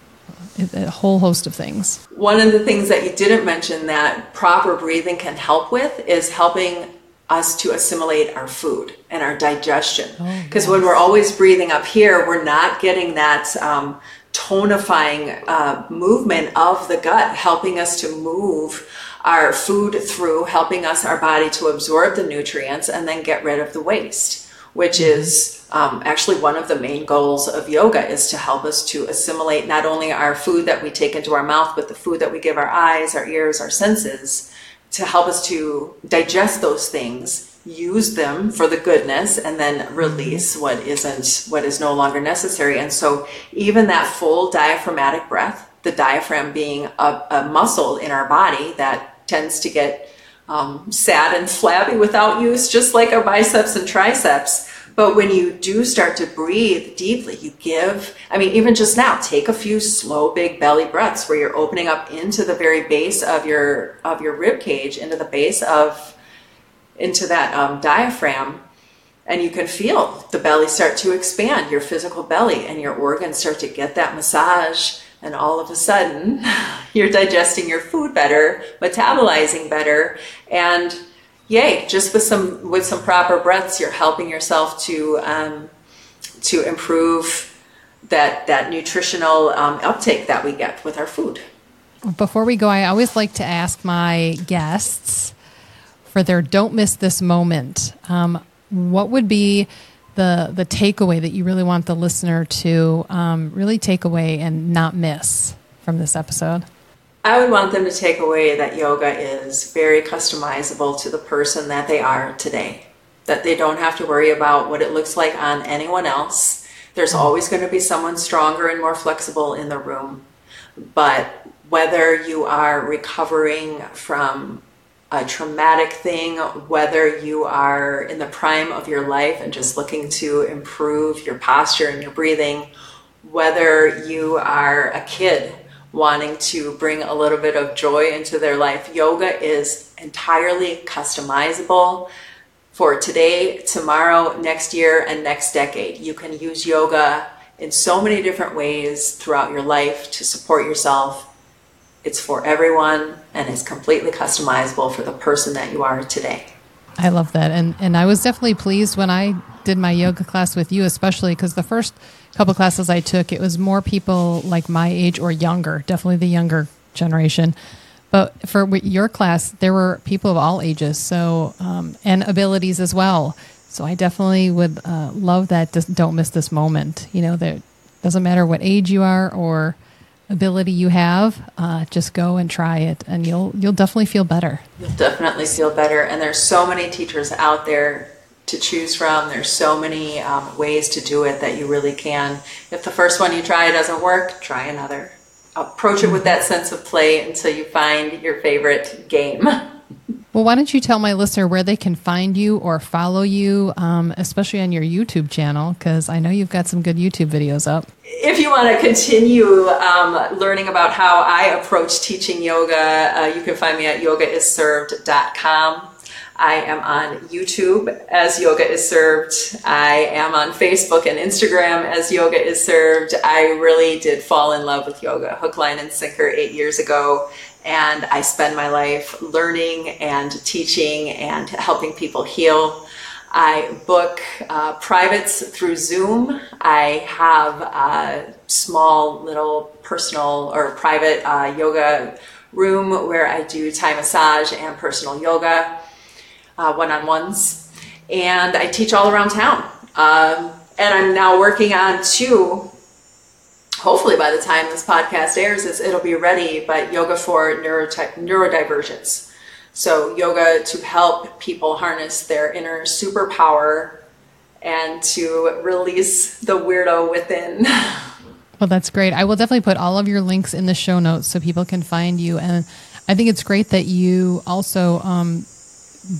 a whole host of things. One of the things that you didn't mention that proper breathing can help with is helping us to assimilate our food and our digestion. Because oh, yes. when we're always breathing up here, we're not getting that um, tonifying uh, movement of the gut, helping us to move our food through, helping us, our body to absorb the nutrients and then get rid of the waste which is um, actually one of the main goals of yoga is to help us to assimilate not only our food that we take into our mouth, but the food that we give our eyes, our ears, our senses, to help us to digest those things, use them for the goodness, and then release what isn't, what is no longer necessary. And so even that full diaphragmatic breath, the diaphragm being a, a muscle in our body that tends to get um, sad and flabby without use, just like our biceps and triceps. But when you do start to breathe deeply, you give, I mean, even just now, take a few slow, big belly breaths where you're opening up into the very base of your, of your rib cage, into the base of, into that um, diaphragm. And you can feel the belly start to expand, your physical belly, and your organs start to get that massage and all of a sudden [laughs] you're digesting your food better metabolizing better and yay just with some with some proper breaths you're helping yourself to um, to improve that that nutritional um, uptake that we get with our food. Before we go i always like to ask my guests for their don't miss this moment. Um, what would be the the takeaway that you really want the listener to um, really take away and not miss from this episode? I would want them to take away that yoga is very customizable to the person that they are today. That they don't have to worry about what it looks like on anyone else. There's mm. always going to be someone stronger and more flexible in the room. But whether you are recovering from a traumatic thing, whether you are in the prime of your life and just looking to improve your posture and your breathing, whether you are a kid wanting to bring a little bit of joy into their life, yoga is entirely customizable for today, tomorrow, next year, and next decade. You can use yoga in so many different ways throughout your life to support yourself. It's for everyone and it's completely customizable for the person that you are today. I love that. And and I was definitely pleased when I did my yoga class with you especially because the first couple classes I took it was more people like my age or younger, definitely the younger generation. But for your class, there were people of all ages, so um, and abilities as well. So I definitely would uh, love that. Just don't miss this moment. You know, that doesn't matter what age you are or ability you have. Uh, just go and try it, and you'll you'll definitely feel better. You'll definitely feel better. And there's so many teachers out there to choose from. There's so many um, ways to do it that you really can. If the first one you try doesn't work, try another. Approach it with that sense of play until you find your favorite game. Well, why don't you tell my listener where they can find you or follow you, um, especially on your YouTube channel, because I know you've got some good YouTube videos up. If you want to continue um, learning about how I approach teaching yoga, uh, you can find me at yogaisserved.com. I am on YouTube as Yoga is Served. I am on Facebook and Instagram as Yoga is Served. I really did fall in love with yoga, hook, line, and sinker eight years ago and I spend my life learning and teaching and helping people heal. I book uh, privates through Zoom. I have a small little personal or private uh, yoga room where I do Thai massage and personal yoga one on ones. And I teach all around town. Um, and I'm now working on two hopefully by the time this podcast airs, it'll be ready, but yoga for neuroti- neurodivergence. So, yoga to help people harness their inner superpower and to release the weirdo within. [laughs] Well, that's great. I will definitely put all of your links in the show notes so people can find you. And I think it's great that you also um,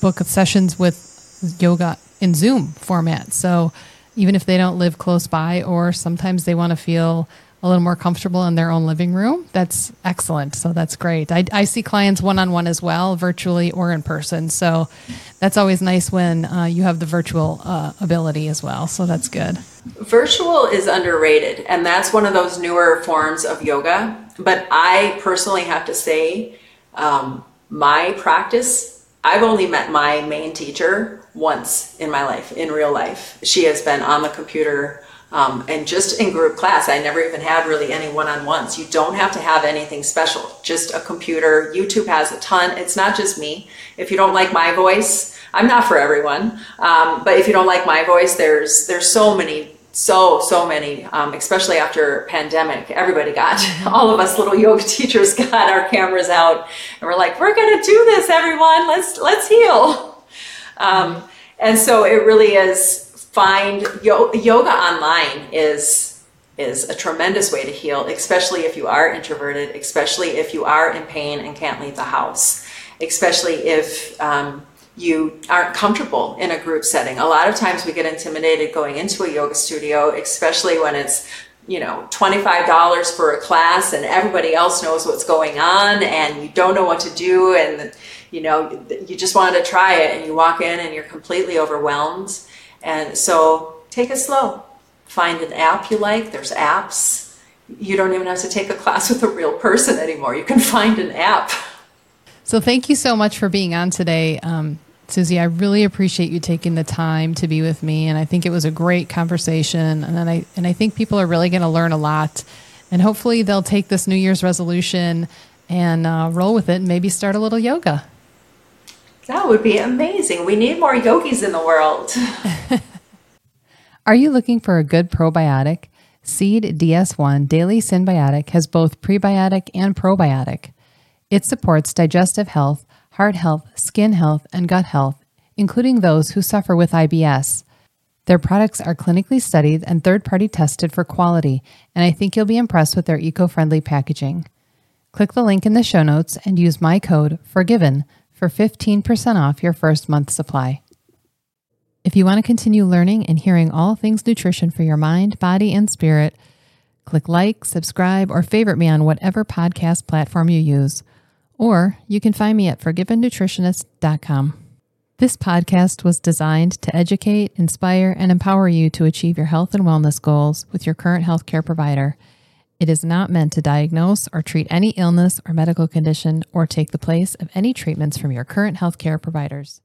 book sessions with yoga in Zoom format. So, even if they don't live close by, or sometimes they want to feel a little more comfortable in their own living room, that's excellent. So that's great. I, I see clients one on one as well, virtually or in person. So that's always nice when uh, you have the virtual uh, ability as well. So that's good. Virtual is underrated, and that's one of those newer forms of yoga. But I personally have to say, um, my practice, I've only met my main teacher once in my life, in real life. She has been on the computer um, and just in group class, I never even had really any one on ones. You don't have to have anything special, just a computer. YouTube has a ton. It's not just me. If you don't like my voice, I'm not for everyone. Um, but if you don't like my voice, there's there's so many, so so many. Um, especially after pandemic, everybody got [laughs] all of us little yoga teachers got our cameras out, and we're like, we're gonna do this, everyone. Let's let's heal. Um, and so it really is find yo- yoga online is is a tremendous way to heal, especially if you are introverted, especially if you are in pain and can't leave the house, especially if um, you aren't comfortable in a group setting. A lot of times we get intimidated going into a yoga studio, especially when it's you know $25 for a class and everybody else knows what's going on and you don't know what to do and you know you just wanted to try it and you walk in and you're completely overwhelmed and so take it slow. Find an app you like. There's apps. You don't even have to take a class with a real person anymore. You can find an app. So thank you so much for being on today. Um, Susie, I really appreciate you taking the time to be with me, and I think it was a great conversation. And I and I think people are really going to learn a lot, and hopefully they'll take this New Year's resolution and uh, roll with it, and maybe start a little yoga. That would be amazing. We need more yogis in the world. [laughs] Are you looking for a good probiotic? Seed DS1 Daily Synbiotic has both prebiotic and probiotic. It supports digestive health, heart health, skin health, and gut health, including those who suffer with IBS. Their products are clinically studied and third party tested for quality, and I think you'll be impressed with their eco friendly packaging. Click the link in the show notes and use my code FORGIVEN for 15% off your first month supply. If you want to continue learning and hearing all things nutrition for your mind, body, and spirit, click like, subscribe, or favorite me on whatever podcast platform you use. Or you can find me at forgivennutritionist.com. This podcast was designed to educate, inspire, and empower you to achieve your health and wellness goals with your current healthcare provider. It is not meant to diagnose or treat any illness or medical condition or take the place of any treatments from your current healthcare providers.